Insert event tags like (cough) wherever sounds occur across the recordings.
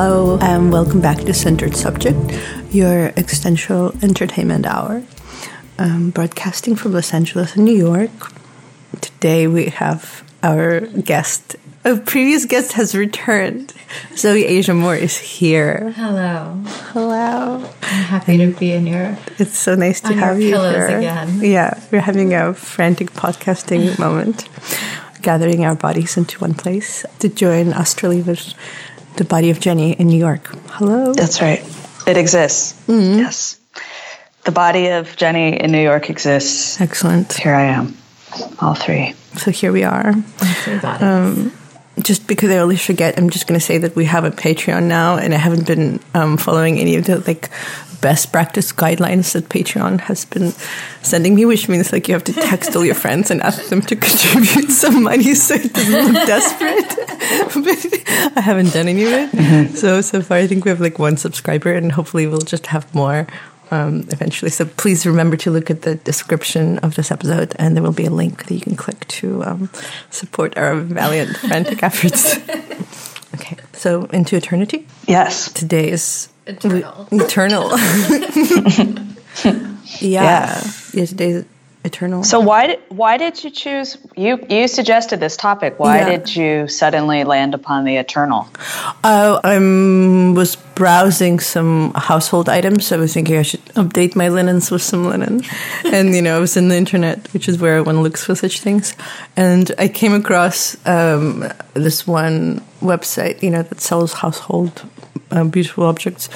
Hello, and welcome back to Centered Subject, your existential entertainment hour. Um, broadcasting from Los Angeles and New York. Today we have our guest. A previous guest has returned. Zoe Asia Moore is here. Hello. Hello. I'm happy to be in your. It's so nice to have you here. again. Yeah, we're having a frantic podcasting (laughs) moment, gathering our bodies into one place to join Australia with the body of Jenny in New York. Hello. That's right. It exists. Mm-hmm. Yes. The body of Jenny in New York exists. Excellent. Here I am. All three. So here we are. Um, just because I always forget, I'm just going to say that we have a Patreon now, and I haven't been um, following any of the like best practice guidelines that Patreon has been sending me, which means like you have to text all your friends and ask them to contribute some money so it doesn't look (laughs) desperate. but (laughs) I haven't done any of it. So so far, I think we have like one subscriber, and hopefully we'll just have more. Um, eventually, so please remember to look at the description of this episode, and there will be a link that you can click to um, support our valiant, frantic efforts. (laughs) Okay, so into eternity. Yes. Today is Eternal. eternal. (laughs) (laughs) yeah. Yeah. yeah, today's eternal. So why did why did you choose you you suggested this topic. Why Yeah. did you suddenly land upon the eternal? Uh, I was browsing some household items. I was thinking I should update my linens with some linen. (laughs) and, you know, I was in the internet, which is where one looks for such things. And I came across um, this one website, you know, that sells household uh, beautiful objects.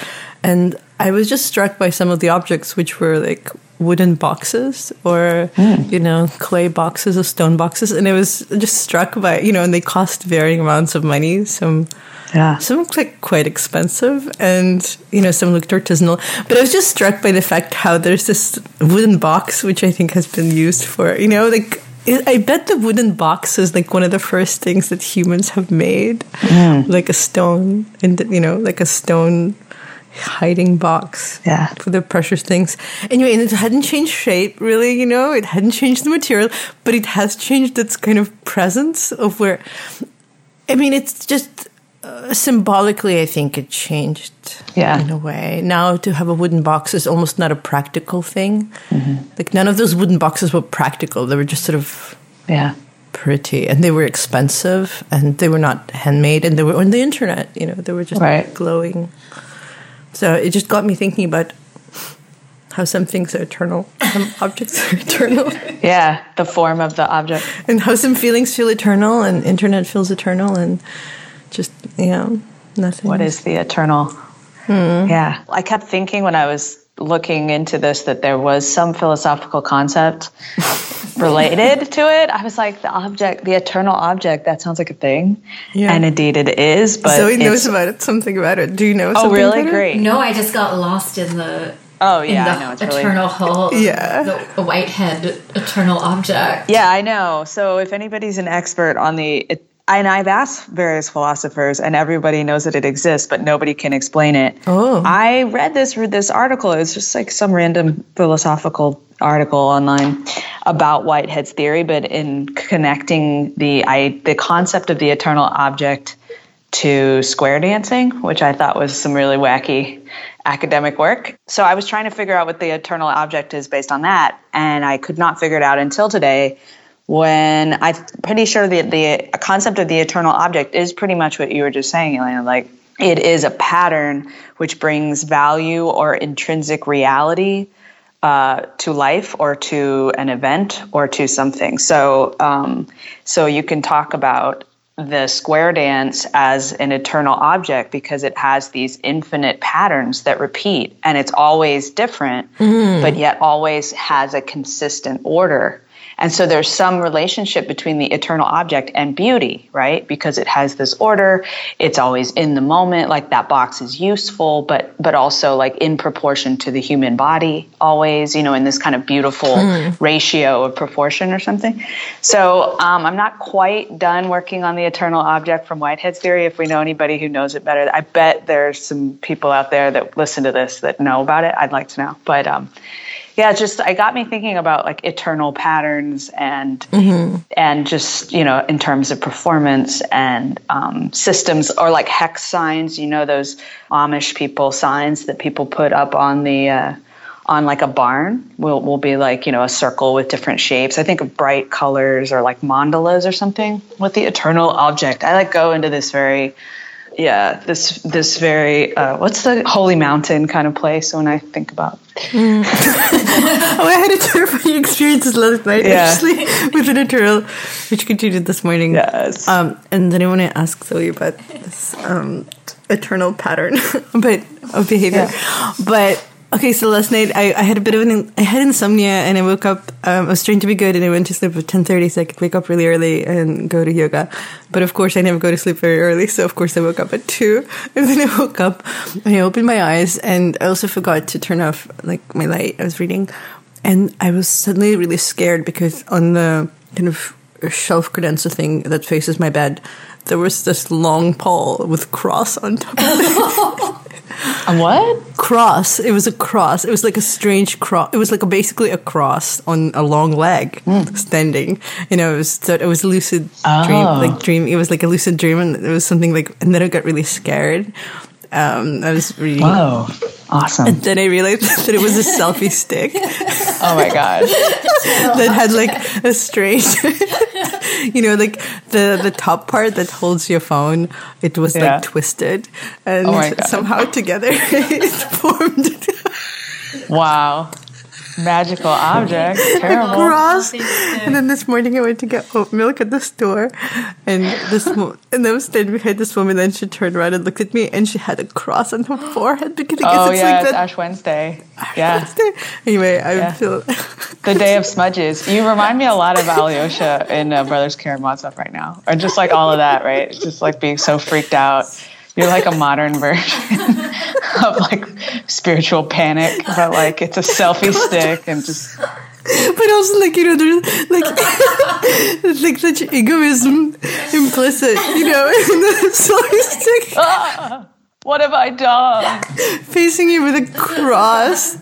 And I was just struck by some of the objects, which were like wooden boxes or hmm. you know clay boxes or stone boxes. And i was just struck by you know and they cost varying amounts of money. Some Yeah. some looked like quite expensive and you know some looked artisanal. But i was just struck by the fact how there's this wooden box which i think has been used for you know like I I bet the wooden box is like one of the first things that humans have made, hmm. like a stone, and you know, like a stone hiding box Yeah. for the precious things. Anyway, and it hadn't changed shape really, you know, it hadn't changed the material, but it has changed its kind of presence of where. I mean, it's just uh, symbolically, I think it changed Yeah. in a way. Now to have a wooden box is almost not a practical thing. Like none of those wooden boxes were practical. They were just sort of Yeah. pretty and they were expensive and they were not handmade and they were on the internet you know they were just Right. glowing so it just got me thinking about how some things are eternal some (laughs) objects are eternal Yeah. The form of the object. and how some feelings feel eternal and internet feels eternal and just you know nothing What is the eternal? Hmm. Yeah. I kept thinking when I was looking into this that there was some philosophical concept (laughs) related to it. I was like, the object, the eternal object, that sounds like a thing. Yeah. And indeed it is. But Zoe knows about it something about it do you know Oh, something really? about it? Great. No, I just got lost in the. Oh, in yeah, the I know. It's really. eternal hole. of Yeah. The, the whitehead eternal object. Yeah, I know. So if anybody's an expert on the, it, and I've asked various philosophers, and everybody knows that it exists, but nobody can explain it. Oh. I read this read this article. It was just like some random philosophical article online about Whitehead's theory, but in connecting the I, the concept of the eternal object to square dancing, which I thought was some really wacky academic work. So I was trying to figure out what the eternal object is based on that, and I could not figure it out until today when I'm pretty sure that the concept of the eternal object is pretty much what you were just saying, Elena. Like it is a pattern which brings value or intrinsic reality uh, to life or to an event or to something. So, um, so you can talk about the square dance as an eternal object because it has these infinite patterns that repeat and it's always different, but yet always has a consistent order. And so there's some relationship between the eternal object and beauty, right? Because it has this order, it's always in the moment, like that box is useful, but but also like in proportion to the human body, always, you know, in this kind of beautiful ratio of proportion or something. So um, I'm not quite done working on the eternal object from Whitehead's theory. If we know anybody who knows it better, I bet there's some people out there that listen to this that know about it. I'd like to know, but. Um, yeah, just I got me thinking about like eternal patterns and Mm-hmm. and just you know in terms of performance and um, systems or like hex signs. You know those Amish people signs that people put up on the uh, on like a barn will will be like you know a circle with different shapes. I think of bright colors or like mandalas or something with the eternal object. I like go into this very yeah this this very uh, what's the holy mountain kind of place when I think about (laughs) Oh, I had a terrifying experience last night Yeah. actually (laughs) with an eternal, which continued this morning. Yes. Um, and then I want to ask Zoe about this um, eternal pattern, (laughs) but of behavior. But okay, so last night I, I had a bit of an I had insomnia and I woke up. Um, I was trying to be good and I went to sleep at ten thirty so I could wake up really early and go to yoga. But of course, I never go to sleep very early, so of course I woke up at two. (laughs) And then I woke up and I opened my eyes and I also forgot to turn off like my light. I was reading, and I was suddenly really scared because on the kind of shelf credenza thing that faces my bed, there was this long pole with cross on top of it. (laughs) A what? cross. It was a cross. It was like a strange cross. It was like a, basically a cross on a long leg standing. You know, it was so it was a lucid dream, Oh. like dream. It was like a lucid dream, and it was something like. And then I got really scared. Um, I was really. Whoa. Awesome. And then I realized (laughs) that it was a selfie stick (laughs) Oh my god. (laughs) that had like a strange, (laughs) you know, like the the top part that holds your phone. It was Yeah. like twisted, and Oh somehow together (laughs) it formed. Wow. Magical (laughs) object. Terrible. cross. And then this morning I went to get oat milk at the store, and this wo- and I was standing behind this woman. And she turned around and looked at me, and she had a cross on her forehead because I guess Oh it's yeah, like it's that. Ash Wednesday. Yeah. Anyway, I Yeah. feel The day of smudges. You remind me a lot of Alyosha in uh, Brothers Karamazov right now. Or just like all of that, right? Just like being so freaked out. You're like a modern version (laughs) of like spiritual panic, but like it's a selfie (laughs) stick and just but also like you know there's like (laughs) like such egoism implicit, you know, in the selfie stick ah, what have I done? facing you with a cross.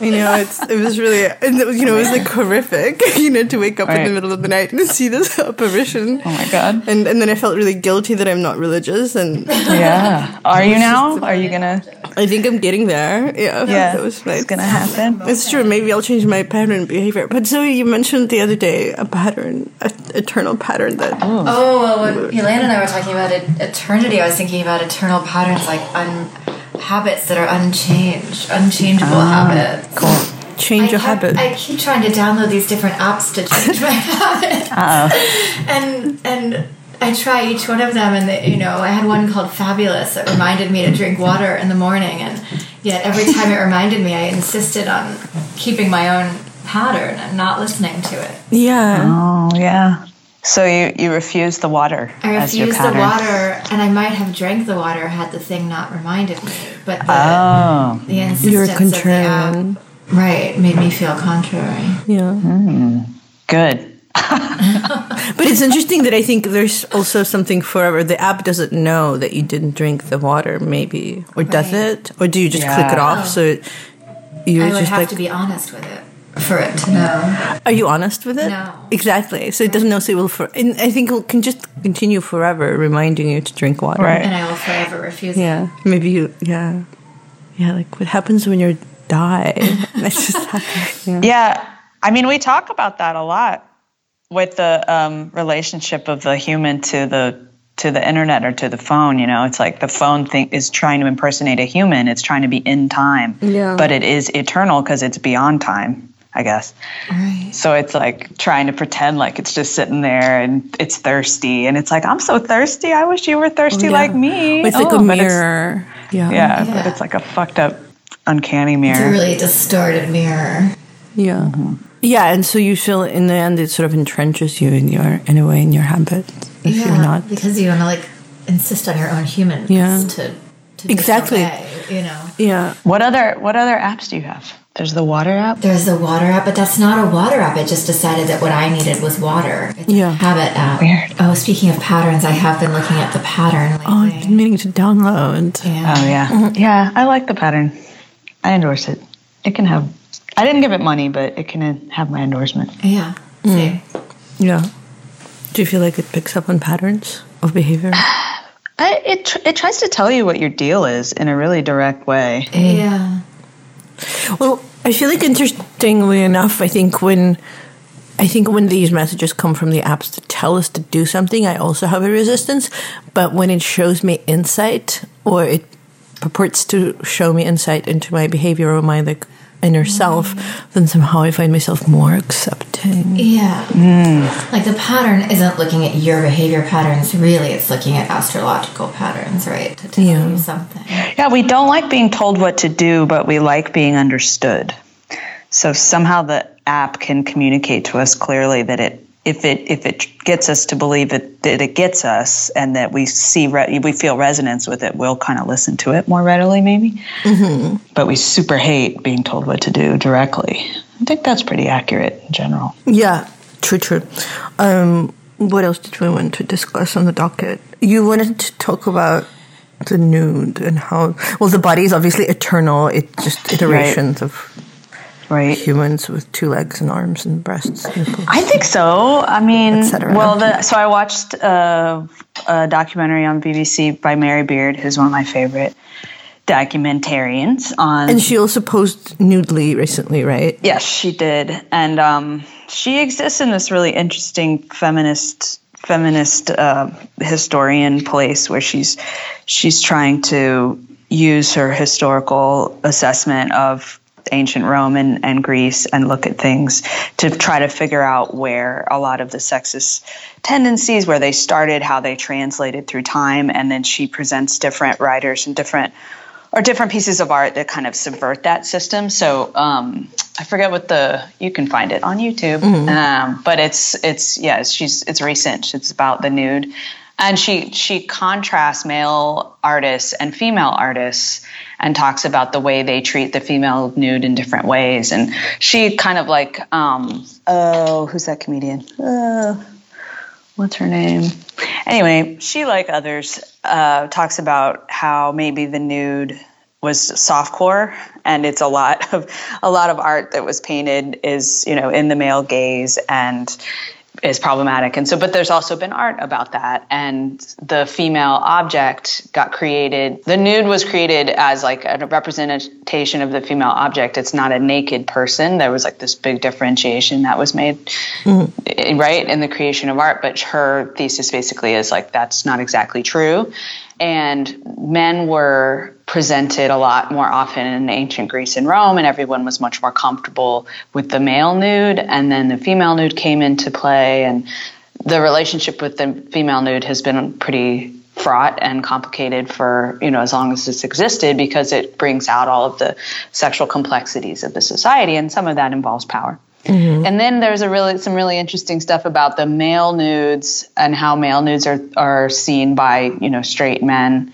You know, it's it was really, and it was, you know, it was like horrific. (laughs) You know, to wake up in the middle of the night and see this (laughs) apparition. Oh my god. And and then I felt really guilty that I'm not religious, and (laughs) Yeah. Are you now? Are you gonna I think I'm getting there. Yeah, Yeah. that was right. It's gonna happen. It's true. Maybe I'll change my pattern behavior. But Zoe, you mentioned the other day a pattern, a eternal pattern that. Oh, oh well, when Elaine and I were talking about it, eternity, I was thinking about eternal patterns, like un- habits that are unchanged, unchangeable ah, habits. Cool. Change I your kept- habit. I keep trying to download these different apps to change my (laughs) habit. And and I try each one of them, and they, you know, I had one called Fabulous that reminded me to drink water in the morning, and yet every time it reminded me, I insisted on keeping my own pattern and not listening to it. yeah. Oh yeah. So you you refuse the water I as your refused the water, and I might have drank the water had the thing not reminded me. But the, Oh. the insistence You're of the app, right, made me feel contrary. Yeah. Hmm. Good. (laughs) But it's interesting that I think there's also something forever. The app doesn't know that you didn't drink the water, maybe, or does it? Or do you just click it Yeah. off? So it- you're I would just have like, to be honest with it for it to know. are you honest with it? No. Exactly. So it doesn't know. So it will. For, and I think it can just continue forever, reminding you to drink water. Right. And I will forever refuse it. Yeah. Maybe you. Yeah. Yeah. Like what happens when you die? (laughs) That's just happens. Yeah. Yeah. I mean, we talk about that a lot with the um, relationship of the human to the to the internet or to the phone. You know, it's like the phone thing is trying to impersonate a human. It's trying to be in time, Yeah. but it is eternal because it's beyond time. I guess. Right. So it's like trying to pretend like it's just sitting there and it's thirsty, and it's like I'm so thirsty. I wish you were thirsty oh, Yeah. like me. Oh, it's like Oh, a mirror. Yeah. Yeah, but it's like a fucked up, uncanny mirror. It's a really distorted mirror. Yeah. Mm-hmm. Yeah. And so you feel in the end it sort of entrenches you in your in a way in your habits if you're not. because you want to like insist on your own humanness Yeah. to, to Exactly. okay, you know. Yeah. What other what other apps do you have? There's the water app. There's the water app, but that's not a water app. It just decided that what I needed was water. It's Yeah. habit app. Weird. Oh, speaking of patterns, I have been looking at the pattern Oh, I've been meaning to download. yeah. Oh yeah, yeah. I like the pattern. I endorse it. It can have I didn't give it money, but it can have my endorsement. Yeah. Mm. Yeah. Do you feel like it picks up on patterns of behavior? (sighs) I, it tr- it tries to tell you what your deal is in a really direct way. Yeah. Well, I feel like interestingly enough, I think when I think when these messages come from the apps to tell us to do something, I also have a resistance. But when it shows me insight or it purports to show me insight into my behavior or my like inner self, then somehow I find myself more accepting. Yeah. Mm. Like the pattern isn't looking at your behavior patterns, really, it's looking at astrological patterns, right? To tell yeah. you something. Yeah, we don't like being told what to do, but we like being understood. So somehow the app can communicate to us clearly that it if it if it gets us to believe it, that it gets us and that we see re- we feel resonance with it, we'll kind of listen to it more readily, maybe. Mm-hmm. But we super hate being told what to do directly. I think that's pretty accurate in general. Yeah, true, true. Um, what else did we want to discuss on the docket? You wanted to talk about the nude and how well the body is obviously eternal. It's just iterations right. of right. Humans with two legs and arms and breasts. I think so. I mean well the, so i watched a, a, documentary on bbc by mary beard who's one of my favorite documentarians on and she also posed nudely recently right? Yes she did. And um, she exists in this really interesting feminist feminist uh, historian place where she's she's trying to use her historical assessment of ancient Rome and, and Greece and look at things to try to figure out where a lot of the sexist tendencies, where they started, how they translated through time, and then she presents different writers and different or different pieces of art that kind of subvert that system. So um, I forget what the you can find it on YouTube, mm-hmm. um, but it's it's yeah she's it's recent. It's about the nude, and she she contrasts male artists and female artists and talks about the way they treat the female nude in different ways. And she kind of like, um, oh, who's that comedian? Uh, what's her name? Anyway, she, like others, uh, talks about how maybe the nude was softcore and it's a lot of a lot of art that was painted is you know in the male gaze and is problematic. And so, but there's also been art about that. And the female object got created. The nude was created as like a representation of the female object. It's not a naked person. There was like this big differentiation that was made, mm-hmm. right, in the creation of art. But her thesis basically is like, that's not exactly true. And men were presented a lot more often in ancient Greece and Rome, and everyone was much more comfortable with the male nude. And then the female nude came into play, and the relationship with the female nude has been pretty fraught and complicated for you know as long as it's existed because it brings out all of the sexual complexities of the society and some of that involves power mm-hmm. and then there's a really some really interesting stuff about the male nudes and how male nudes are are seen by you know straight men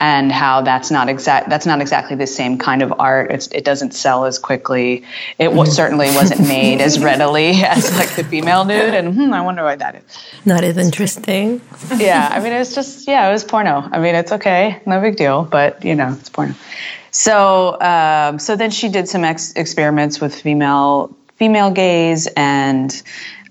and how that's not exact that's not exactly the same kind of art. It's, it doesn't sell as quickly. It was, mm. certainly wasn't (laughs) made as readily (laughs) as like the female nude and hmm, i wonder why that is. Not as interesting. (laughs) Yeah i mean it's just yeah it was porno. I mean it's okay no big deal but you know it's porno. So um, so then she did some ex- experiments with female female gaze and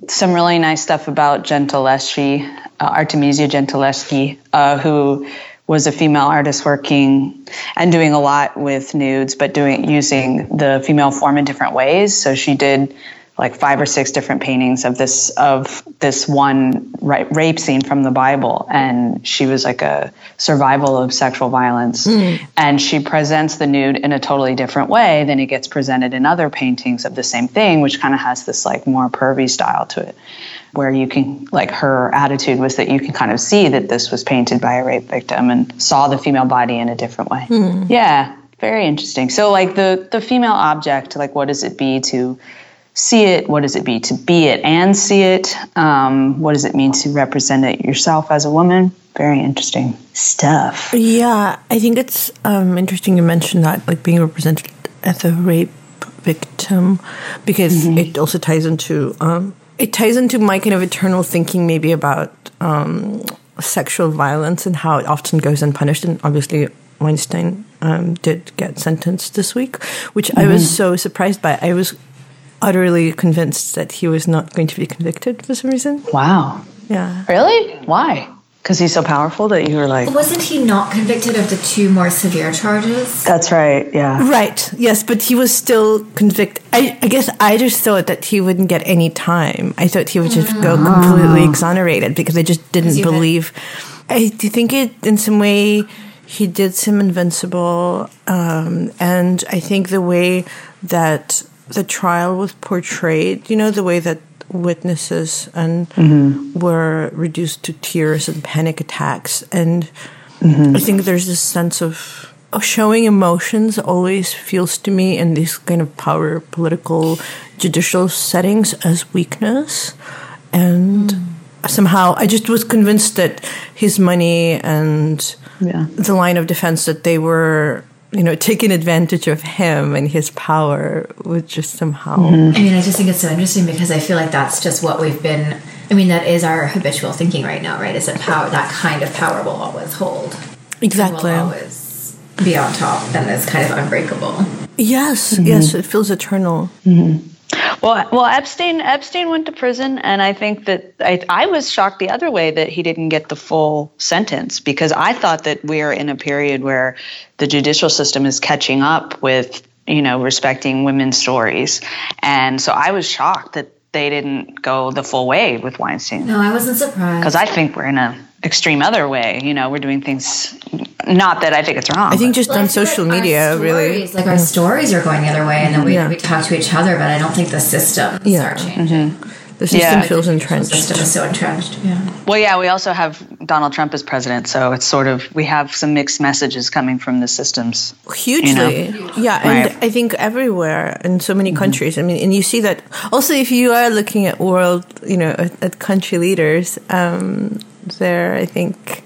some really nice stuff about Gentileschi, uh, Artemisia Gentileschi, uh, who was a female artist working and doing a lot with nudes, but doing using the female form in different ways. So she did like five or six different paintings of this of this one rape scene from the Bible, and she was like a survival of sexual violence, mm. and she presents the nude in a totally different way than it gets presented in other paintings of the same thing, which kind of has this like more pervy style to it where you can like her attitude was that you can kind of see that this was painted by a rape victim and saw the female body in a different way. Mm. Yeah, very interesting. So like the the female object, like what does it be to see it? What does it be to be it and see it? Um, what does it mean to represent it yourself as a woman? Very interesting stuff. Yeah, I think it's um, interesting you mentioned that, like being represented as a rape victim, because mm-hmm. it also ties into um, it ties into my kind of eternal thinking maybe about um, sexual violence and how it often goes unpunished. And obviously, Weinstein um, did get sentenced this week, which mm-hmm. I was mm-hmm. so surprised by. I was utterly convinced that he was not going to be convicted for some reason. Wow. Yeah. Really? Why? Because he's so powerful that you were like. Wasn't he not convicted of the two more severe charges? That's right, yeah. Right, yes, but he was still convicted. I, I guess I just thought that he wouldn't get any time. I thought he would just mm. go completely exonerated because I just didn't believe. I do think it, in some way, he did seem invincible. Um, and I think the way that the trial was portrayed, you know, the way that witnesses and mm-hmm. were reduced to tears and panic attacks. And mm-hmm. I think there's this sense of, showing emotions always feels to me in these kind of power political judicial settings as weakness. And mm. somehow I just was convinced that his money and yeah. the line of defense that they were you know, taking advantage of him and his power would just somehow. Mm-hmm. I mean, I just think it's so interesting because I feel like that's just what we've been. I mean, that is our habitual thinking right now, right? Is that power, that kind of power will always hold. Exactly. Will always be on top and is kind of unbreakable. Yes, mm-hmm. yes, it feels eternal. Mm-hmm. Well, well, Epstein Epstein went to prison, and I think that I, I was shocked the other way that he didn't get the full sentence because I thought that we're in a period where the judicial system is catching up with you know respecting women's stories, and so I was shocked that they didn't go the full way with Weinstein. No, I wasn't surprised because I think we're in a extreme other way. You know, we're doing things. Not that I think it's wrong. I think just on social media, stories, really, like our stories are going the other way, and then we, yeah. we talk to each other. But I don't think the system yeah. are changing. Mm-hmm. The system yeah. feels entrenched. The system is so entrenched. Yeah. Well, yeah, we also have Donald Trump as president, so it's sort of we have some mixed messages coming from the systems. Hugely, you know? yeah, and. I think everywhere in so many mm-hmm. countries. I mean, and you see that also if you are looking at world, you know, at, at country leaders, um, there I think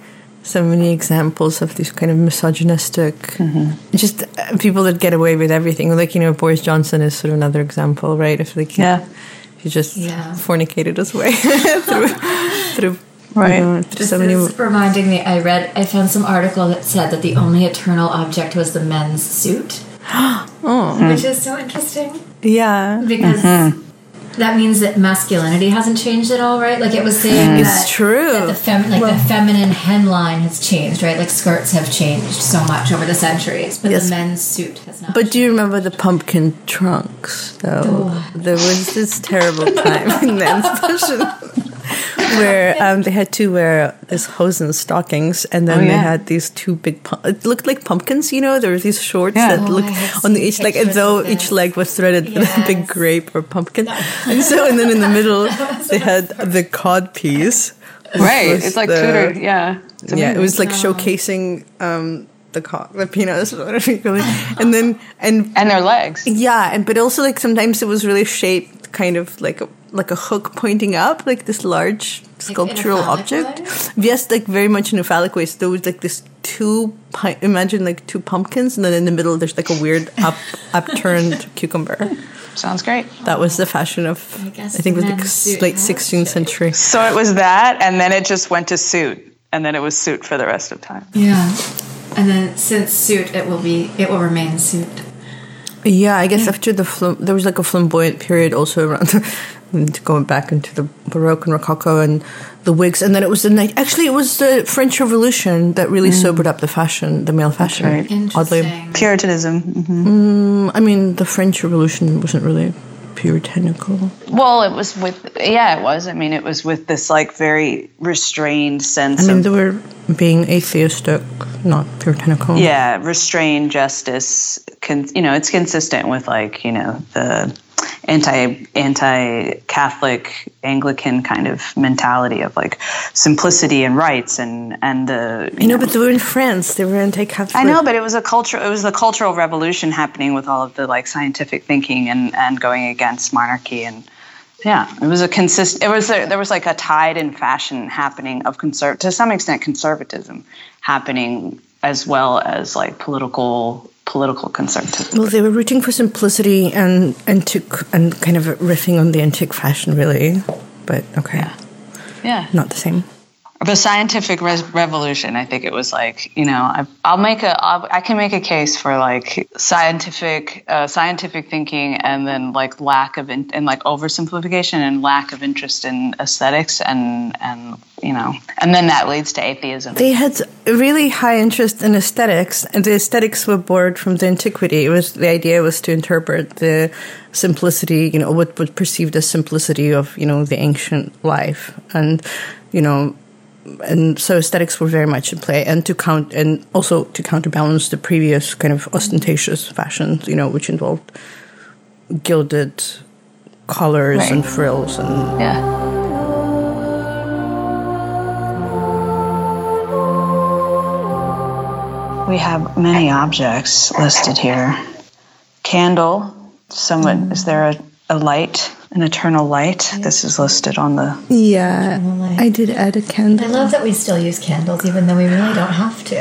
so many examples of these kind of misogynistic, mm-hmm. just uh, people that get away with everything. Like you know, Boris Johnson is sort of another example, right? If like yeah he just yeah. fornicated his way (laughs) through through right. You know, this so many... is reminding me. I read. I found some article that said that the only eternal object was the men's suit. (gasps) oh, which is so interesting. Yeah, because. Mm-hmm that means that masculinity hasn't changed at all, right? Like it was saying hmm. it's that, true. That the fem- like well, the feminine hemline has changed, right? Like skirts have changed so much over the centuries, but yes. the men's suit has not. But changed. do you remember the pumpkin trunks? Though oh. there was this terrible time in men's (laughs) fashion (laughs) where um, they had to wear this hosen stockings, and then oh, yeah. they had these two big. Pum- it looked like pumpkins, you know. There were these shorts yeah. that oh, looked on each like as though each leg was threaded yes. with a big grape or pumpkin, and so and then in the middle (laughs) they had the cod piece. Right, it's like the, Tudor, yeah. yeah, it was like showcasing. Um, the cock, the penis, (laughs) whatever you call it, and then and and their legs. Yeah, and but also like sometimes it was really shaped, kind of like a like a hook pointing up, like this large sculptural like object. Way? Yes, like very much in a phallic way. So there was like this two. Imagine like two pumpkins, and then in the middle there's like a weird up (laughs) upturned cucumber. Sounds great. That was the fashion of I, guess. I think it was the late 16th century. So it was that, and then it just went to suit, and then it was suit for the rest of time. Yeah, and then since suit, it will be it will remain suit. Yeah, I guess yeah. after the fl- there was like a flamboyant period also around (laughs) going back into the Baroque and Rococo and the wigs, and then it was the night. Actually, it was the French Revolution that really mm. sobered up the fashion, the male fashion. Right. Oddly, Puritanism. Mm-hmm. Mm, I mean, the French Revolution wasn't really puritanical. Well, it was with yeah, it was. I mean, it was with this like very restrained sense. I mean, of, they were being atheistic, not puritanical. Yeah, restrained justice. Con, you know, it's consistent with like you know the anti anti Catholic Anglican kind of mentality of like simplicity and rights and and the you, you know, know, but they were in France. They were anti Catholic. I know, but it was a culture. It was the cultural revolution happening with all of the like scientific thinking and and going against monarchy and. Yeah, it was a consist. It was a, there was like a tide in fashion happening of conserv to some extent conservatism happening as well as like political political conservatism. Well, they were rooting for simplicity and antique and kind of riffing on the antique fashion, really. But okay, yeah, yeah. not the same. The scientific res- revolution i think it was like you know I, i'll make a I'll, i can make a case for like scientific uh, scientific thinking and then like lack of in, and like oversimplification and lack of interest in aesthetics and and you know and then that leads to atheism. They had really high interest in aesthetics. And the aesthetics were borrowed from the antiquity. It was the idea was to interpret the simplicity you know what was perceived as simplicity of you know the ancient life. And you know and so aesthetics were very much in play and to count and also to counterbalance the previous kind of ostentatious fashions you know which involved gilded colors right. and frills and yeah we have many objects listed here candle somewhat mm. is there a, a light an eternal light. This is listed on the. Yeah, I did add a candle. I love that we still use candles, even though we really don't have to.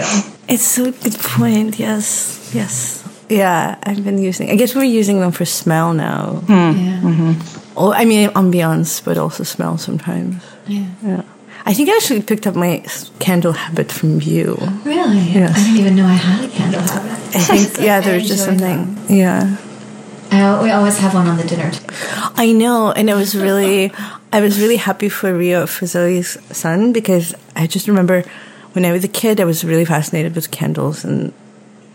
It's so good point. Yes, yes, yeah. I've been using. I guess we're using them for smell now. Hmm. Yeah. Mm-hmm. Oh, I mean ambiance, but also smell sometimes. Yeah. Yeah. I think I actually picked up my candle habit from you. Really? Yes. I didn't even know I had a candle habit. I think (laughs) yeah, there's just something. That. Yeah. I, we always have one on the dinner table. I know, and it was really, I was really happy for Rio for Zoe's son because I just remember when I was a kid, I was really fascinated with candles and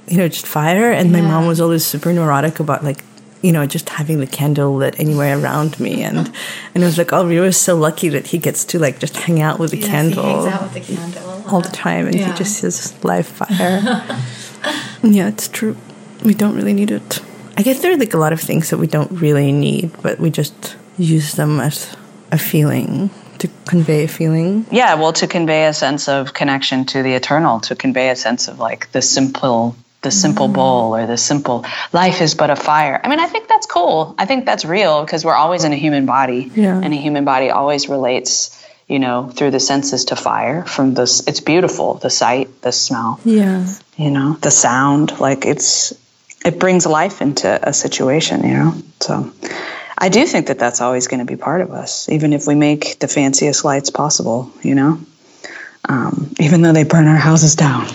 you know just fire, and yeah. my mom was always super neurotic about like you know just having the candle lit anywhere around me, and and it was like, oh, Rio is so lucky that he gets to like just hang out with the yes, candle, he hangs out with the candle all the time, and yeah. he just sees live fire. (laughs) yeah, it's true. We don't really need it. I guess there are like a lot of things that we don't really need, but we just use them as a feeling to convey a feeling. Yeah, well, to convey a sense of connection to the eternal, to convey a sense of like the simple, the simple mm. bowl or the simple life is but a fire. I mean, I think that's cool. I think that's real because we're always in a human body, yeah. and a human body always relates. You know, through the senses to fire. From this, it's beautiful. The sight, the smell. Yeah. You know, the sound. Like it's it brings life into a situation, you know. So I do think that that's always going to be part of us, even if we make the fanciest lights possible, you know. Um, even though they burn our houses down.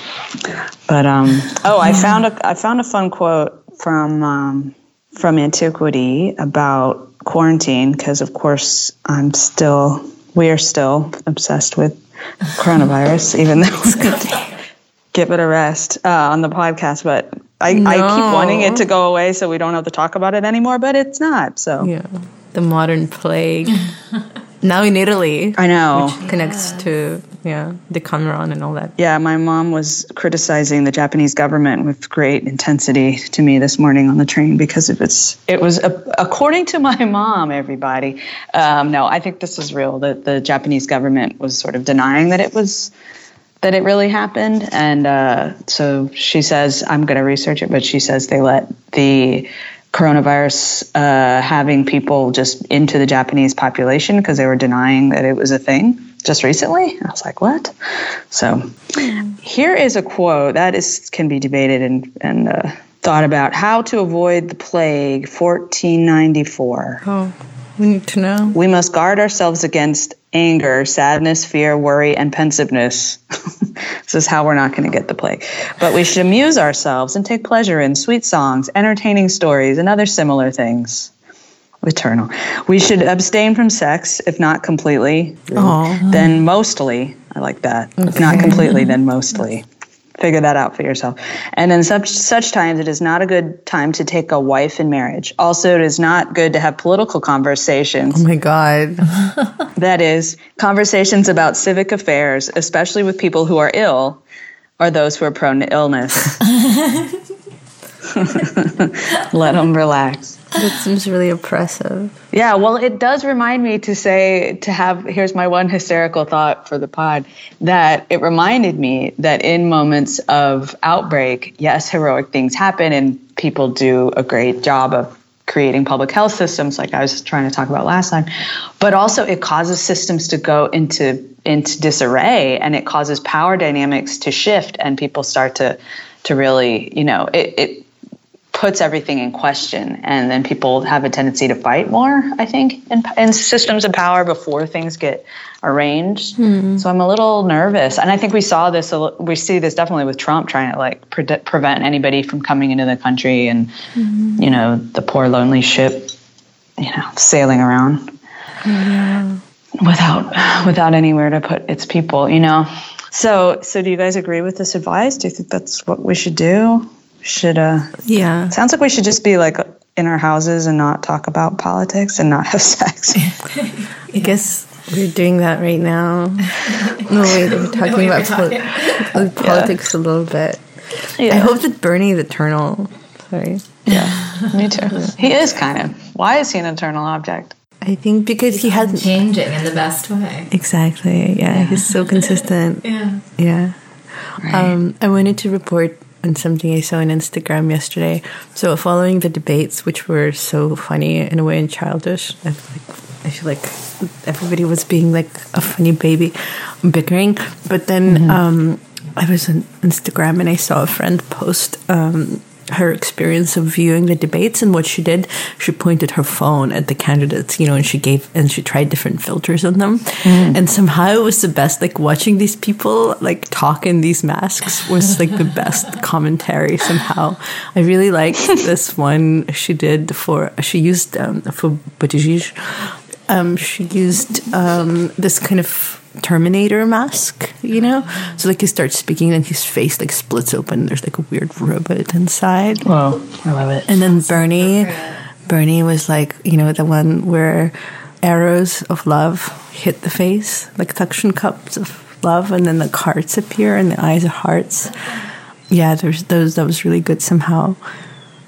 But um, oh, I found a I found a fun quote from um, from antiquity about quarantine because, of course, I'm still we are still obsessed with coronavirus, even though (laughs) give it a rest uh, on the podcast. But I, no. I keep wanting it to go away so we don't have to talk about it anymore, but it's not. So yeah, the modern plague. (laughs) now in Italy, I know, which connects yeah. to yeah the Decameron and all that. Yeah, my mom was criticizing the Japanese government with great intensity to me this morning on the train because of its. It was according to my (laughs) mom. Everybody, um, no, I think this is real. That the Japanese government was sort of denying that it was that it really happened. And uh, so she says, I'm going to research it, but she says they let the coronavirus uh, having people just into the Japanese population because they were denying that it was a thing just recently. I was like, what? So here is a quote that is can be debated and, and uh, thought about how to avoid the plague 1494. Oh. We need to know. We must guard ourselves against anger, sadness, fear, worry, and pensiveness. (laughs) this is how we're not going to get the plague. But we should amuse ourselves and take pleasure in sweet songs, entertaining stories, and other similar things. Eternal. We should abstain from sex, if not completely, Aww. then mostly. I like that. Okay. If not completely, then mostly figure that out for yourself. And in such such times, it is not a good time to take a wife in marriage. Also, it is not good to have political conversations. Oh my God. (laughs) that is, conversations about civic affairs, especially with people who are ill or those who are prone to illness. (laughs) (laughs) Let them relax. That seems really oppressive. Yeah, well, it does remind me to say, to have, here's my one hysterical thought for the pod, that it reminded me that in moments of outbreak, yes, heroic things happen and people do a great job of creating public health systems, like I was trying to talk about last time, but also it causes systems to go into into disarray and it causes power dynamics to shift and people start to to really, you know, it, it puts everything in question and then people have a tendency to fight more i think in, in systems of power before things get arranged mm-hmm. so i'm a little nervous and i think we saw this we see this definitely with trump trying to like pre- prevent anybody from coming into the country and mm-hmm. you know the poor lonely ship you know sailing around yeah. without without anywhere to put its people you know so so do you guys agree with this advice do you think that's what we should do should uh yeah sounds like we should just be like in our houses and not talk about politics and not have (laughs) sex i guess we're doing that right now no wait we're (laughs) talking about talking. Pol- (laughs) politics yeah. a little bit yeah. i hope that bernie the eternal sorry yeah me too he is kind of why is he an eternal object I think because he hasn't changing in the best way. Exactly. Yeah, yeah. he's so consistent. yeah. Yeah. Right. Um, I wanted to report on something I saw on Instagram yesterday. So following the debates, which were so funny in a way and childish, I feel like, I feel like everybody was being like a funny baby, bickering. But then mm-hmm. um, I was on Instagram and I saw a friend post. Um, her experience of viewing the debates and what she did she pointed her phone at the candidates you know and she gave and she tried different filters on them. Mm. and somehow it was the best like watching these people like talk in these masks was like the best (laughs) commentary somehow. I really liked this one she did for she used um, for Buttigieg. Um, she used um, this kind of Terminator mask, you know? So like he starts speaking and his face like splits open. There's like a weird robot inside. Wow, I love it. And then Bernie, Bernie was like, you know, the one where arrows of love hit the face, like suction cups of love, and then the hearts appear and the eyes are hearts. Yeah, there's those. That was really good. Somehow,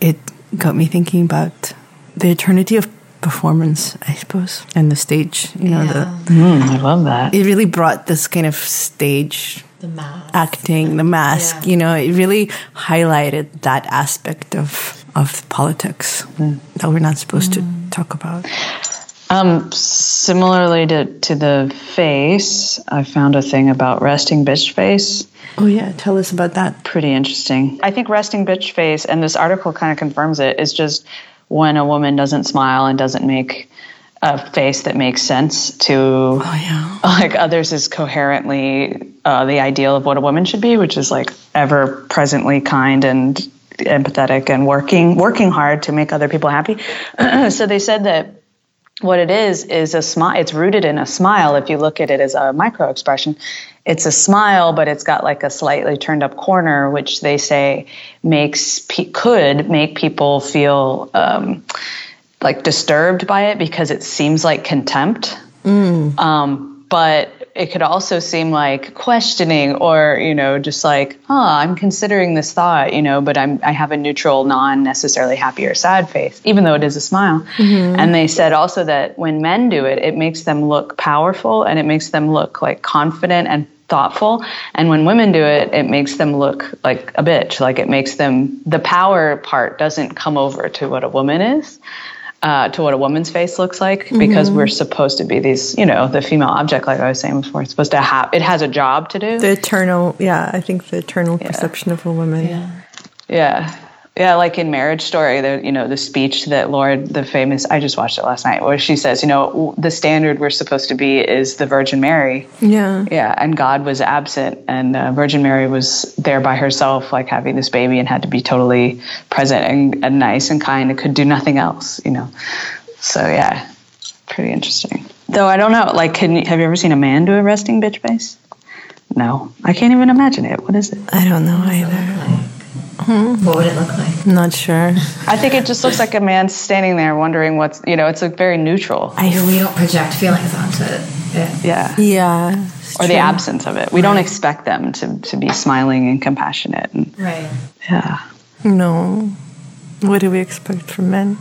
it got me thinking about the eternity of performance, I suppose, and the stage. You know, yeah. the mm, I love that. It really brought this kind of stage the mask. acting, the mask. Yeah. You know, it really highlighted that aspect of of politics mm. that we're not supposed mm. to talk about. Um, similarly to, to the face, I found a thing about resting bitch face. Oh yeah, tell us about that. Pretty interesting. I think resting bitch face, and this article kind of confirms it, is just when a woman doesn't smile and doesn't make a face that makes sense to oh, yeah. like others is coherently uh, the ideal of what a woman should be, which is like ever presently kind and empathetic and working working hard to make other people happy. (clears throat) so they said that what it is is a smile. It's rooted in a smile. If you look at it as a micro expression, it's a smile, but it's got like a slightly turned up corner, which they say makes could make people feel um, like disturbed by it because it seems like contempt. Mm. Um, but it could also seem like questioning or you know just like oh i'm considering this thought you know but i'm i have a neutral non necessarily happy or sad face even though it is a smile mm-hmm. and they said also that when men do it it makes them look powerful and it makes them look like confident and thoughtful. And when women do it, it makes them look like a bitch. Like it makes them, the power part doesn't come over to what a woman is. Uh, to what a woman's face looks like mm-hmm. because we're supposed to be these, you know, the female object, like I was saying before, it's supposed to have, it has a job to do. The eternal, yeah, I think the eternal yeah. perception of a woman. Yeah. Yeah. Yeah, like in Marriage Story, the you know the speech that Laura Dern, the famous, I just watched it last night, where she says, you know, the standard we're supposed to be is the Virgin Mary. Yeah, yeah, and God was absent, and uh, Virgin Mary was there by herself, like having this baby, and had to be totally present and, and nice and kind, and could do nothing else, you know. So yeah, pretty interesting. Though I don't know, like, can you, have you ever seen a man do a resting bitch face? No, I can't even imagine it. What is it? I don't know either. Hmm. What would it look like? I'm Not sure. I think it just looks like a man standing there wondering what's, you know, it's like very neutral. I, we don't project feelings onto it. Yeah. Yeah. Or the absence of it. We right. don't expect them to, to be smiling and compassionate. And, right. Yeah. No. What do we expect from men?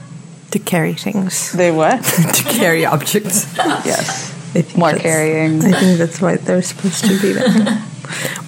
To carry things. They what? (laughs) to carry objects. yes. More carrying. I think that's why they're supposed to be there. (laughs)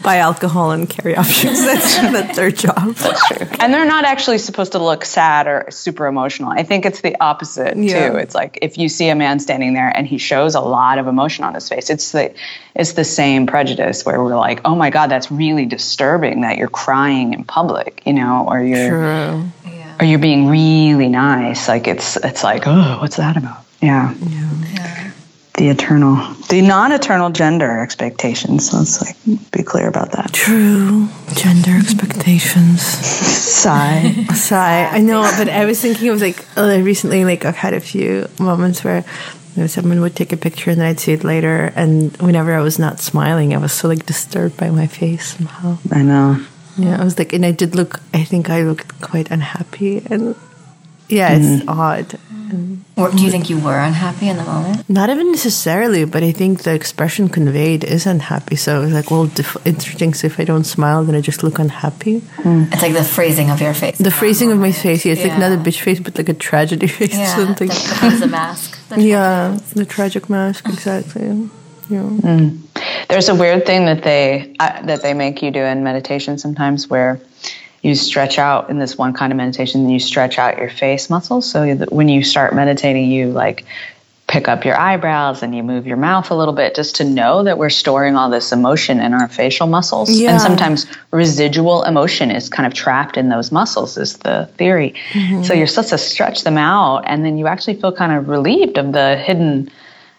buy alcohol and carry objects. (laughs) That's, that's their job. That's true. And they're not actually supposed to look sad or super emotional. I think it's the opposite yeah. too. It's like if you see a man standing there and he shows a lot of emotion on his face, it's the it's the same prejudice where we're like, oh my god, that's really disturbing that you're crying in public, you know, or you're. True. Yeah. or you're being really nice. Like it's it's like, oh, what's that about? Yeah. Yeah. The eternal, the non-eternal gender expectations. Let's like be clear about that. True gender expectations. Sigh. (laughs) Sigh. I know, but I was thinking of like uh, recently, like I've had a few moments where you know, someone would take a picture and then I'd see it later, and whenever I was not smiling, I was so like disturbed by my face somehow. I know. Yeah, I was like, and I did look. I think I looked quite unhappy, and yeah, it's odd. And Or do you think you were unhappy in the moment? not even necessarily, but I think the expression conveyed is unhappy. So I was like, well, dif- interesting. So if I don't smile, then I just look unhappy. It's like the phrasing of your face. The phrasing of my face, yeah, it's like not a bitch face, but like a tragedy (laughs) face Yeah, or something. that becomes a mask. (laughs) The Yeah, the tragic mask, exactly. Yeah. There's a weird thing that they uh, that they make you do in meditation sometimes, where you stretch out in this one kind of meditation, and you stretch out your face muscles. So that when you start meditating, you like pick up your eyebrows and you move your mouth a little bit, just to know that we're storing all this emotion in our facial muscles. Yeah. And sometimes residual emotion is kind of trapped in those muscles, is the theory. Mm-hmm. So you're supposed to stretch them out, and then you actually feel kind of relieved of the hidden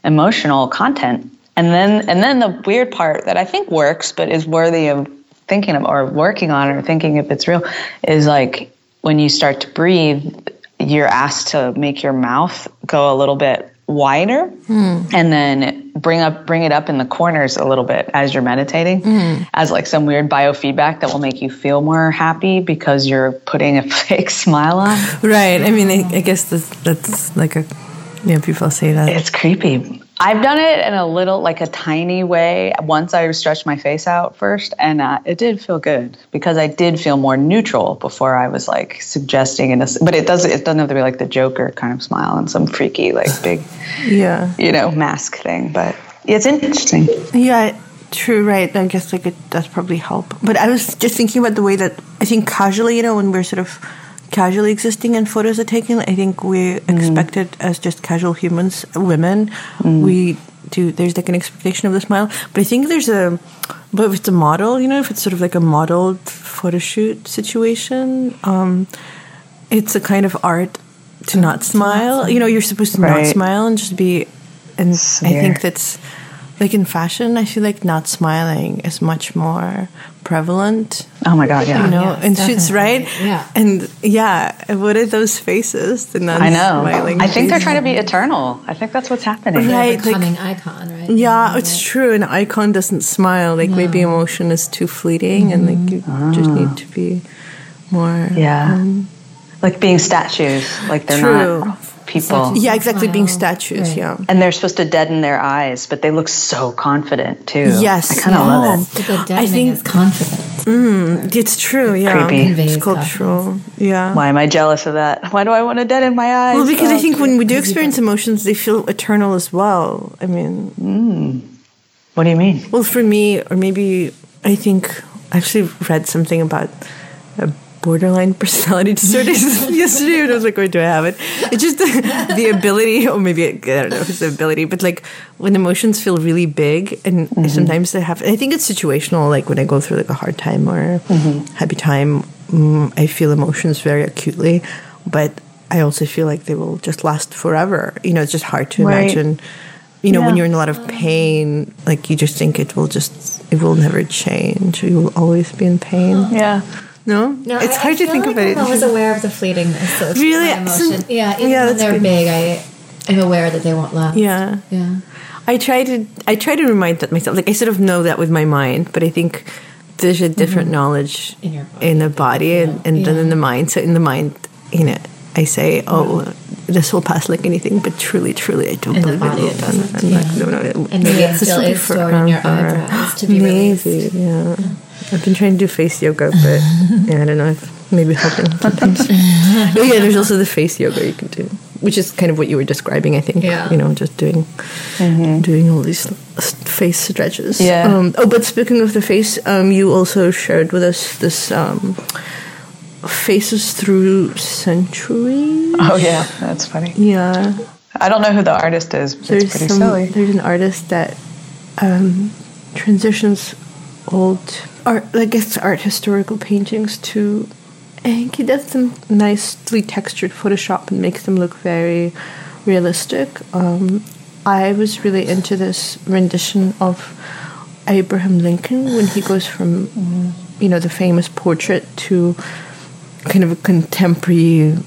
emotional content. And then and then the weird part that I think works but is worthy of thinking of or working on or thinking if it's real is like when you start to breathe, you're asked to make your mouth go a little bit wider hmm. and then bring up bring it up in the corners a little bit as you're meditating hmm. as like some weird biofeedback that will make you feel more happy because you're putting a (laughs) fake smile on. Right. I mean, I, I guess that's, that's like a, yeah, people say that. It's creepy. I've done it in a little, like a tiny way. Once I stretched my face out first, and uh, it did feel good because I did feel more neutral before I was like suggesting it. But it doesn't. It doesn't have to be like the Joker kind of smile and some freaky, like big, (sighs) yeah. you know, mask thing. But it's interesting. Yeah, true, right. I guess like it does probably help. But I was just thinking about the way that I think casually, you know, when we're sort of casually existing and photos are taken, I think we expect it as just casual humans, women. We do, there's like an expectation of the smile. But I think there's a, but if it's a model, you know, if it's sort of like a modeled photo shoot situation, um, it's a kind of art to not smile. You know, you're supposed to not smile and just be. And I think that's like in fashion. I feel like not smiling is much more prevalent. Oh my god, yeah. You know, yeah, in shoots, right? Yeah. And yeah, and what are those faces? The I know. non-smiling I think they're trying to be eternal. I think that's what's happening. Right. like- becoming icon, right? Yeah, it's true. An icon doesn't smile. Like maybe emotion is too fleeting, and like you just need to be more. Yeah. um, Like being statues. Like they're True. not people. yeah, exactly. Being statues. Right. Yeah. And they're supposed to deaden their eyes, but they look so confident too. Yes, I kind of yeah. love it. The I deadening think- is confidence. Mm, it's true. Yeah. Creepy. It's sculptural. Yeah. Why am I jealous of that? Why do I want to deaden my eyes? Well, because I Oh. think when we do experience emotions, they feel eternal as well. I mean, hmm. What do you mean? well, for me, or maybe I think I actually read something about a borderline personality (laughs) disorder (laughs) yesterday, and I was like, "Wait, do I have it?" It's just the, (laughs) the ability, or maybe I don't know if it's the ability, but like when emotions feel really big, and sometimes they have. I think it's situational. Like when I go through like a hard time or happy time, mm, I feel emotions very acutely, but I also feel like they will just last forever. You know, it's just hard to Right. imagine. You know, when you're in a lot of pain, like you just think it will just, it will never change. You will always be in pain. Yeah. No, No, it's I, hard I to think like about I'm it. always aware of the fleetingness of Really? emotion. So- yeah, even yeah, when they're good. big, I am aware that they won't last. Yeah. yeah. I try to I try to remind that myself. Like I sort of know that with my mind, but I think there's a mm-hmm. different knowledge In your body. in the body and, and then in the mind. So in the mind, you know, I say, "Oh, this will pass like anything," but truly, truly, I don't In believe it will. I'm yeah. no, And maybe it still is stored in your eyebrows to be released. Maybe, yeah. I've been trying to do face yoga, but yeah, I don't know if maybe helping sometimes. oh (laughs) yeah, there's also the face yoga you can do, which is kind of what you were describing. I think. Yeah. You know, just doing doing all these face stretches. Yeah. Um, oh, but speaking of the face, um, you also shared with us this um, faces through centuries. Oh yeah, that's funny. Yeah. I don't know who the artist is, but There's it's pretty some. silly. There's an artist that um, transitions old art, I guess, art historical paintings to And he does some nicely textured Photoshop and makes them look very realistic. Um, I was really into this rendition of Abraham Lincoln when he goes from, you know, the famous portrait to kind of a contemporary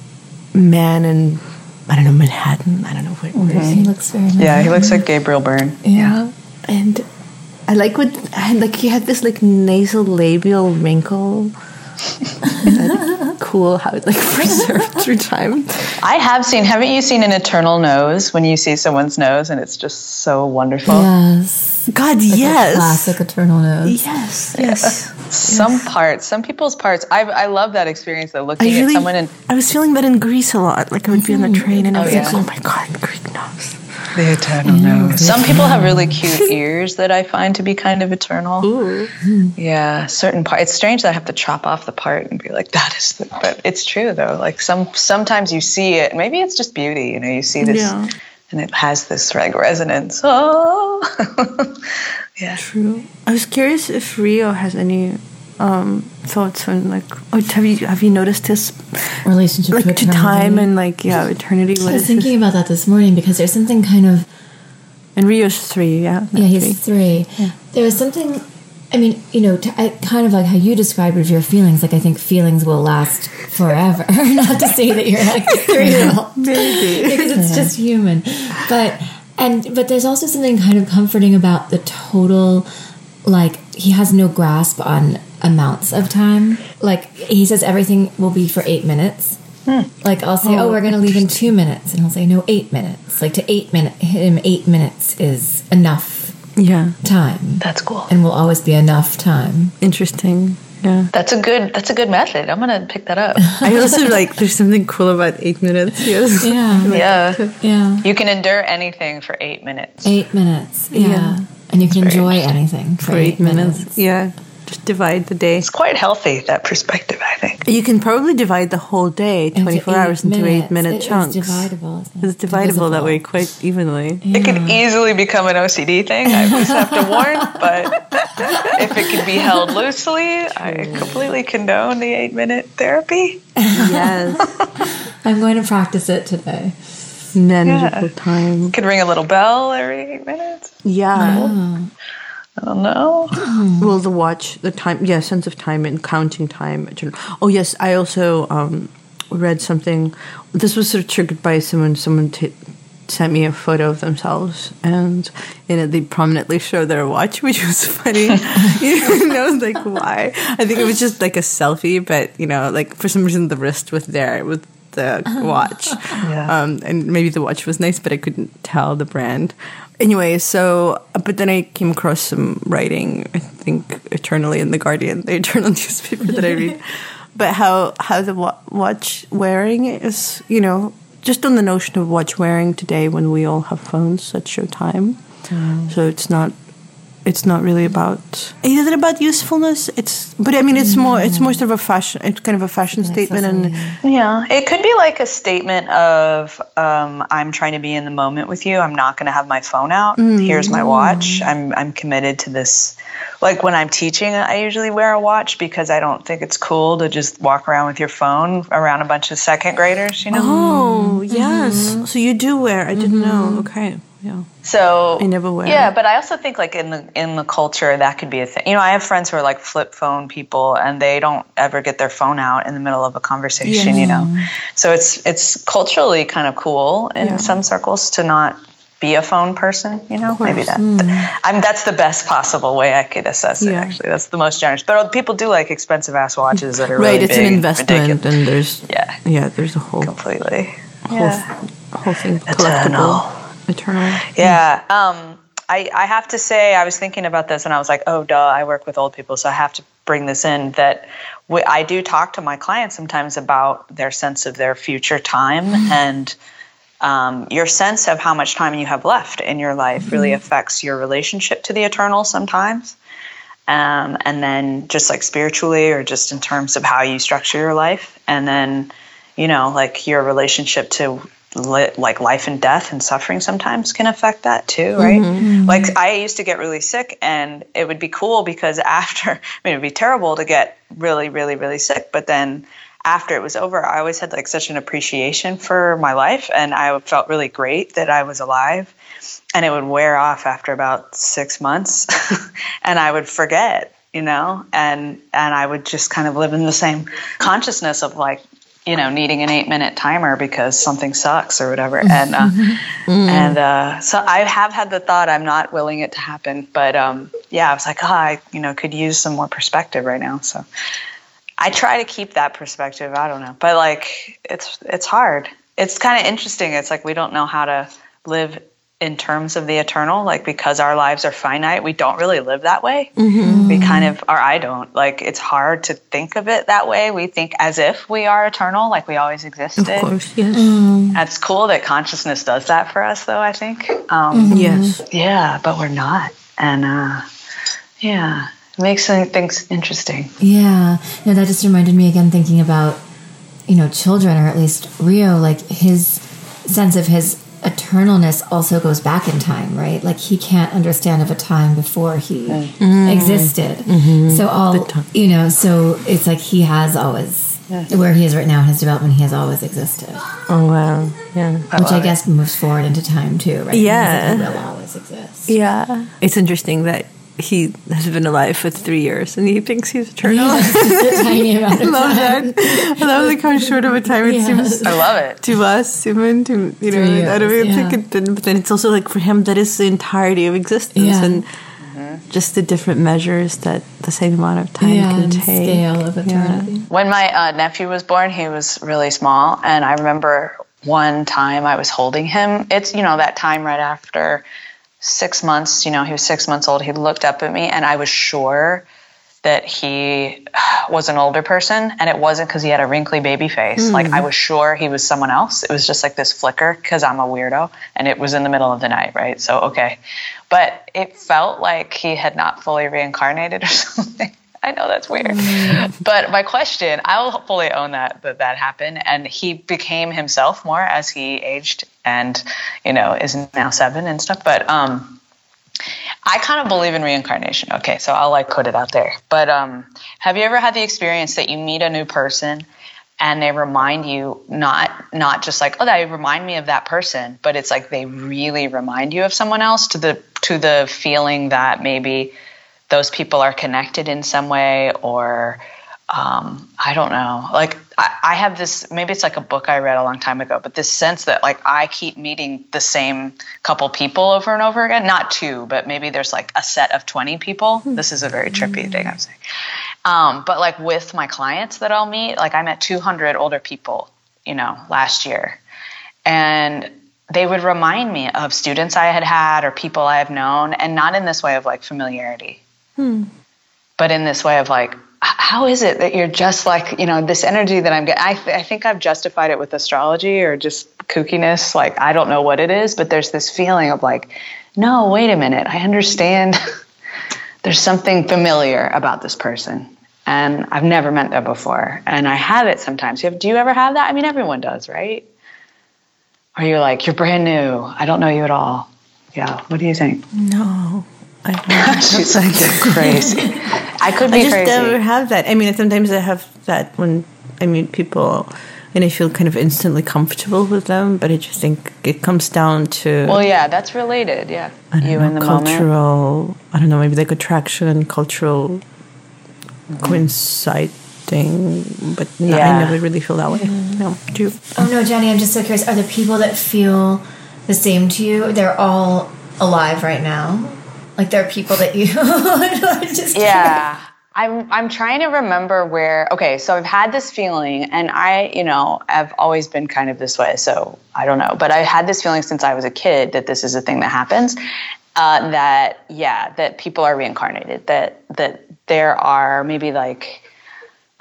man in, I don't know, Manhattan. I don't know where, where is He looks very nice. Yeah, he looks like Gabriel Byrne. Yeah, and I like what and like he had this like nasal labial wrinkle. Cool how it like (laughs) preserved through time. I have seen. Haven't you seen an eternal nose when you see someone's nose and it's just so wonderful? Yes. God, Like a yes, Classic eternal nose. yes, yes. Some parts, some people's parts. I I love that experience though. I Looking really, at someone and I was feeling that in Greece a lot. Like I would be on the mm-hmm. train and I Oh, was yeah. like, oh my god, Greek nose. The eternal mm. nose. Some people have really cute (laughs) ears that I find to be kind of eternal. Ooh. Hmm. Yeah, certain part. It's strange that I have to chop off the part and be like, that is. The, but it's true though. Like some sometimes you see it. Maybe it's just beauty. You know, you see this, Yeah. and it has this like resonance. (laughs) Oh, (laughs) yeah. True. I was curious if Rio has any um, thoughts on like, oh, have you have you noticed this Relationship like to to time and like yeah, eternity? I was thinking about that this morning because there's something kind of and Rio's three, yeah, yeah he's three. There was something. I mean, you know, t- I, kind of like how you described with your feelings. Like I think feelings will last forever. (laughs) Not to say that you're like (laughs) three year old, Maybe. because it's just human. But and but there's also something kind of comforting about the total. Like he has no grasp on amounts of time. Like he says, everything will be for eight minutes. Hmm. Like I'll say, oh, oh. we're going to leave in two minutes, and he'll say, no, eight minutes. Like to eight minute him, eight minutes is enough Yeah, time, That's cool. and will always be enough time. interesting. Yeah. That's a good. That's a good method. I'm gonna pick that up. (laughs) I also like there's something cool about eight minutes. (laughs) Yes. Yeah, yeah. yeah, You can endure anything for eight minutes. eight minutes. Yeah, Yeah. and you can enjoy anything for, For eight minutes. Yeah. Just divide the day. It's quite healthy that perspective. I think. You can probably divide the whole day, Into 24 eight hours, into eight minute It is chunks. dividable, it? It's dividable that way quite evenly. It could easily become an OCD thing. I just have to warn, but if it can be held loosely, I completely condone the eight minute therapy. Yes. (laughs) I'm going to practice it today. Manageable time. Could ring a little bell every eight minutes. Yeah. I don't know. Well, the watch, the time, yeah, sense of time and counting time. Oh, yes, I also um, read something. This was sort of triggered by someone. Someone t- sent me a photo of themselves, and in it they prominently show their watch, (laughs) which was funny. (laughs) you know, I was like, why? I think it was just like a selfie, but you know, like for some reason the wrist was there with the (laughs) watch. Yeah. Um, and maybe the watch was nice, but I couldn't tell the brand. Anyway, so but then I came across some writing. I think eternally in the Guardian, the eternal (laughs) newspaper that I read. (laughs) but how how the watch wearing is, you know, just on the notion of watch wearing today when we all have phones that show time. Mm. So it's not it's not really about is it about usefulness it's but i mean it's more it's more sort of a fashion it's kind of a fashion statement and Yeah, it could be like a statement of um, I'm trying to be in the moment with you. I'm not going to have my phone out. Mm. Here's my watch. I'm I'm committed to this. Like when I'm teaching, I usually wear a watch because I don't think it's cool to just walk around with your phone around a bunch of second graders. You know. Oh, mm-hmm. yes. Mm-hmm. So you do wear. I didn't know. Mm-hmm. Okay. Yeah. So I never wear Yeah, but I also think like in the in the culture that could be a thing. You know, I have friends who are like flip phone people, and they don't ever get their phone out in the middle of a conversation. You know, so it's it's culturally kind of cool in Yeah. some circles to not be a phone person. You know, maybe that. Hmm. I'm that's the best possible way I could assess it. Yeah. Actually, that's the most generous. But people do like expensive ass watches that are Right. really It's an investment, ridiculous. and there's Yeah, yeah, there's a whole completely. whole, Yeah. whole thing collectible, eternal. Yeah. Um, I, I have to say, I was thinking about this and I was like, oh, duh, I work with old people, so I have to bring this in that we, I do talk to my clients sometimes about their sense of their future time and um, your sense of how much time you have left in your life really affects your relationship to the eternal sometimes. Um, and then just like spiritually or just in terms of how you structure your life. And then, you know, like your relationship to li- like life and death and suffering sometimes can affect that too, right? Mm-hmm. Mm-hmm. Like I used to get really sick and it would be cool because (laughs) after, I mean, it would be terrible to get really, really, really sick, but then after it was over, I always had like such an appreciation for my life, and I felt really great that I was alive. And it would wear off after about six months, (laughs) and I would forget, you know, and and I would just kind of live in the same consciousness of like, you know, needing an eight minute timer because something sucks or whatever. (laughs) And uh, mm-hmm. and uh, so I have had the thought I'm not willing it to happen, but um, yeah, I was like, oh, I you know could use some more perspective right now. So I try to keep that perspective. I don't know, but like it's it's hard. It's kind of interesting. It's like we don't know how to live in terms of the eternal like because our lives are finite we don't really live that way. Mm-hmm. we kind of or i don't. Like it's hard to think of it that way. We think as if we are eternal like we always existed. of course yes. Mm. it's cool that consciousness does that for us though i think. Um, mm-hmm. yes. Yeah but we're not. And uh yeah it makes things interesting. Yeah. No that just reminded me again thinking about you know children or at least rio like his sense of his eternalness also goes back in time, right? Like he can't understand of a time before he mm. existed. Mm-hmm. So all you know, so it's like he has always where he is right now in his development, he has always existed. Oh wow, yeah. Which I, guess moves forward into time too, right? Yeah, like, he will always exist. Yeah, it's interesting that he has been alive for three years and he thinks he's eternal. Yeah, tiny amount of I love time. that. I love like how short of a time it seems. I love it to us, human. To you know, years, I don't even yeah. think it. But then it's also like for him that is the entirety of existence yeah. and mm-hmm. just the different measures that the same amount of time yeah, can take. Scale of eternity. When my uh, nephew was born, he was really small, and I remember one time I was holding him. It's you know that time right after six months, you know, he was six months old, he looked up at me and I was sure that he was an older person and it wasn't because he had a wrinkly baby face. Mm. Like I was sure he was someone else. It was just like this flicker because I'm a weirdo and it was in the middle of the night, right? So, okay. But it felt like he had not fully reincarnated or (laughs) something. I know that's weird. Mm. But my question, I'll fully own that that that happened and he became himself more as he aged and you know is now 7 and stuff, but um I kind of believe in reincarnation. Okay, so I'll like put it out there. But um have you ever had the experience that you meet a new person and they remind you not not just like oh they remind me of that person but it's like they really remind you of someone else to the to the feeling that maybe those people are connected in some way or um, I don't know. Like I, I, have this. Maybe it's like a book I read a long time ago, but this sense that like I keep meeting the same couple people over and over again. Not two, but maybe there's like a set of twenty people. Hmm. This is a very trippy thing I'm saying. Um, but like with my clients that I'll meet, like I met 200 older people, you know, last year, and they would remind me of students I had had or people I have known, and not in this way of like familiarity Hmm. But in this way of like, how is it that you're just like, you know, this energy that I'm getting? I, th- I think I've justified it with astrology or just kookiness. Like, I don't know what it is, but there's this feeling of like, no, wait a minute. I understand (laughs) there's something familiar about this person. And I've never met them before. And I have it sometimes. do you ever have that? I mean, everyone does, right? Or you're like, you're brand new. I don't know you at all. Yeah. What do you think? No. I (laughs) She's like, you're crazy. I could be I just crazy. never have that. I mean, sometimes I have that when I meet people and I feel kind of instantly comfortable with them, but I just think it comes down to. Well, yeah, that's related. Yeah. you know, in the cultural, moment. I don't know, maybe like attraction, cultural mm-hmm. coinciding, but no, yeah. I never really feel that way. Mm-hmm. No, do you? Oh, no, Jenny, I'm just so curious. Are the people that feel the same to you, they're all alive right now? Like there are people that you (laughs) just yeah. I'm I'm trying to remember where. Okay, so I've had this feeling, and I, you know, I've always been kind of this way. So I don't know, but I had this feeling since I was a kid that this is a thing that happens. Uh, that yeah, that people are reincarnated. That that there are maybe like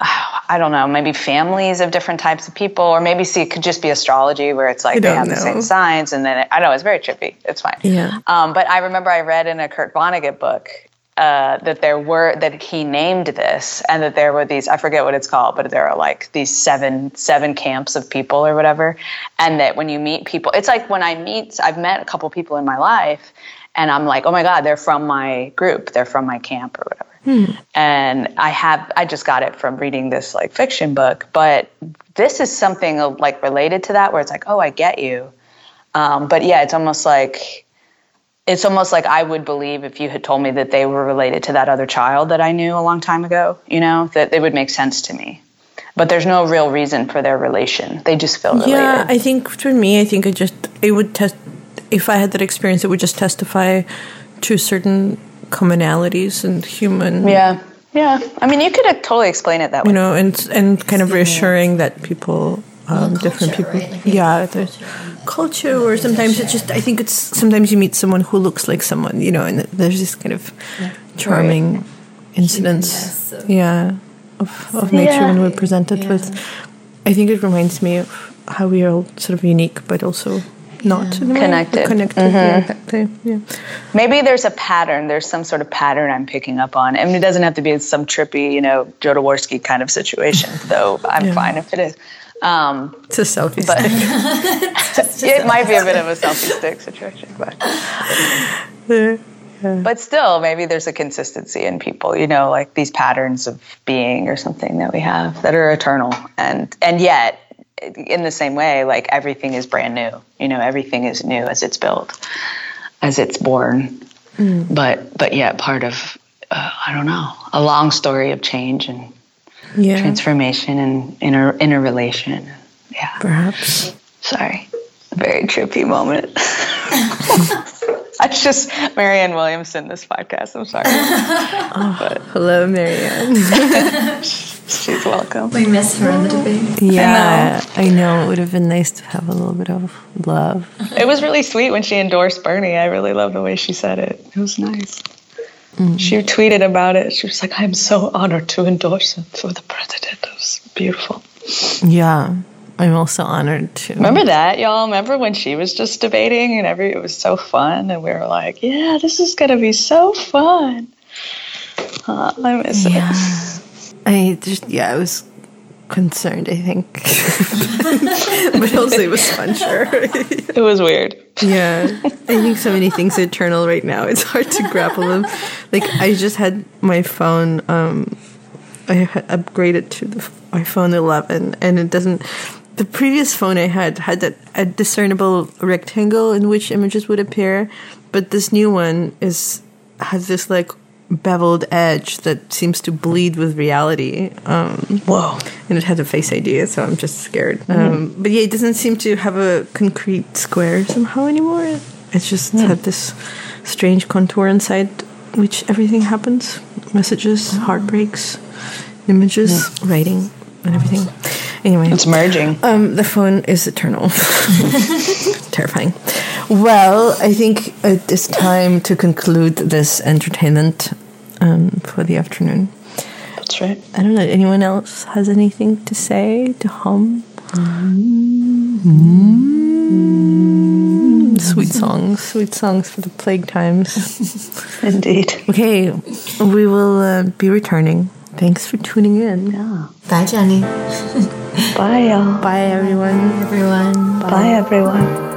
I don't know, maybe families of different types of people, or maybe see it could just be astrology where it's like they have know. the same signs, and then it, I don't know it's very trippy. It's fine. Yeah. Um, but I remember I read in a Kurt Vonnegut book uh, that there were that he named this, and that there were these I forget what it's called, but there are like these seven seven camps of people or whatever, and that when you meet people, it's like when I meet, I've met a couple people in my life, and I'm like, oh my god, they're from my group, they're from my camp or whatever Hmm. And I have, I just got it from reading this like fiction book, but this is something like related to that where it's like, oh, I get you. Um, but yeah, it's almost like, it's almost like I would believe if you had told me that they were related to that other child that I knew a long time ago, you know, that it would make sense to me. But there's no real reason for their relation. They just feel related. Yeah, I think for me, I think it just, it would test, if I had that experience, it would just testify to certain commonalities and human. Yeah. Yeah. I mean, you could totally explain it that way. You know, and, and kind of reassuring that people, um, culture, different people. Right? Like yeah. There's culture, or sometimes it's just, I think it's, sometimes you meet someone who looks like someone, you know, and there's this kind of charming right. incidents. Of, yeah. Of, of nature yeah. when we're presented yeah. with. I think it reminds me of how we are all sort of unique, but also not yeah. connected. Connected. Mm-hmm. Yeah, yeah. Maybe there's a pattern. There's some sort of pattern I'm picking up on. I mean, it doesn't have to be some trippy, you know, Jodorowsky kind of situation, (laughs) though. I'm yeah. fine if it is. Um, it's a selfie but stick. (laughs) it might be a bit of a selfie stick situation, but. (laughs) But still, maybe there's a consistency in people, you know, like these patterns of being or something that we have that are eternal, and and yet in the same way, like everything is brand new. You know, everything is new as it's built, as it's born. Mm. But but yet part of uh, I don't know a long story of change and yeah. transformation and inner interrelation. Yeah, perhaps. Sorry, a very trippy moment. (laughs) That's just Marianne Williamson, this podcast. I'm sorry. (laughs) oh. Hello, Marianne. (laughs) She's welcome. We miss her in the debate. Yeah, I know. I know. It would have been nice to have a little bit of love. It was really sweet when she endorsed Bernie. I really love the way she said it. It was nice. Mm-hmm. She tweeted about it. She was like, I'm so honored to endorse him for the president. It was beautiful. Yeah. I'm also honored to. Remember that, y'all? Remember when she was just debating and every it was so fun and we were like, yeah, this is gonna be so fun. Uh, I miss yeah. it. I just yeah, I was concerned. I think, (laughs) but also it was fun. Sure, it was weird. Yeah, I think so many things eternal right now. It's hard to grapple them. Like I just had my phone. Um, I upgraded to the iPhone 11, and it doesn't the previous phone I had had that a discernible rectangle in which images would appear, but this new one is has this like beveled edge that seems to bleed with reality. Um, Whoa! And it has a face ID, so I'm just scared. Mm. Um, but yeah, it doesn't seem to have a concrete square somehow anymore. It's just mm. had this strange contour inside which everything happens: messages, heartbreaks, images, mm. writing, and everything. Anyway, it's merging. Um, the phone is eternal. (laughs) (laughs) Terrifying. Well, I think it is time to conclude this entertainment um, for the afternoon. That's right. I don't know. Anyone else has anything to say to hum? Mm-hmm. Sweet songs, sweet songs for the plague times. (laughs) Indeed. Okay, we will uh, be returning. Thanks for tuning in. Yeah. Bye, Jenny. Bye, y'all. Bye, everyone. Everyone. Bye, Bye everyone.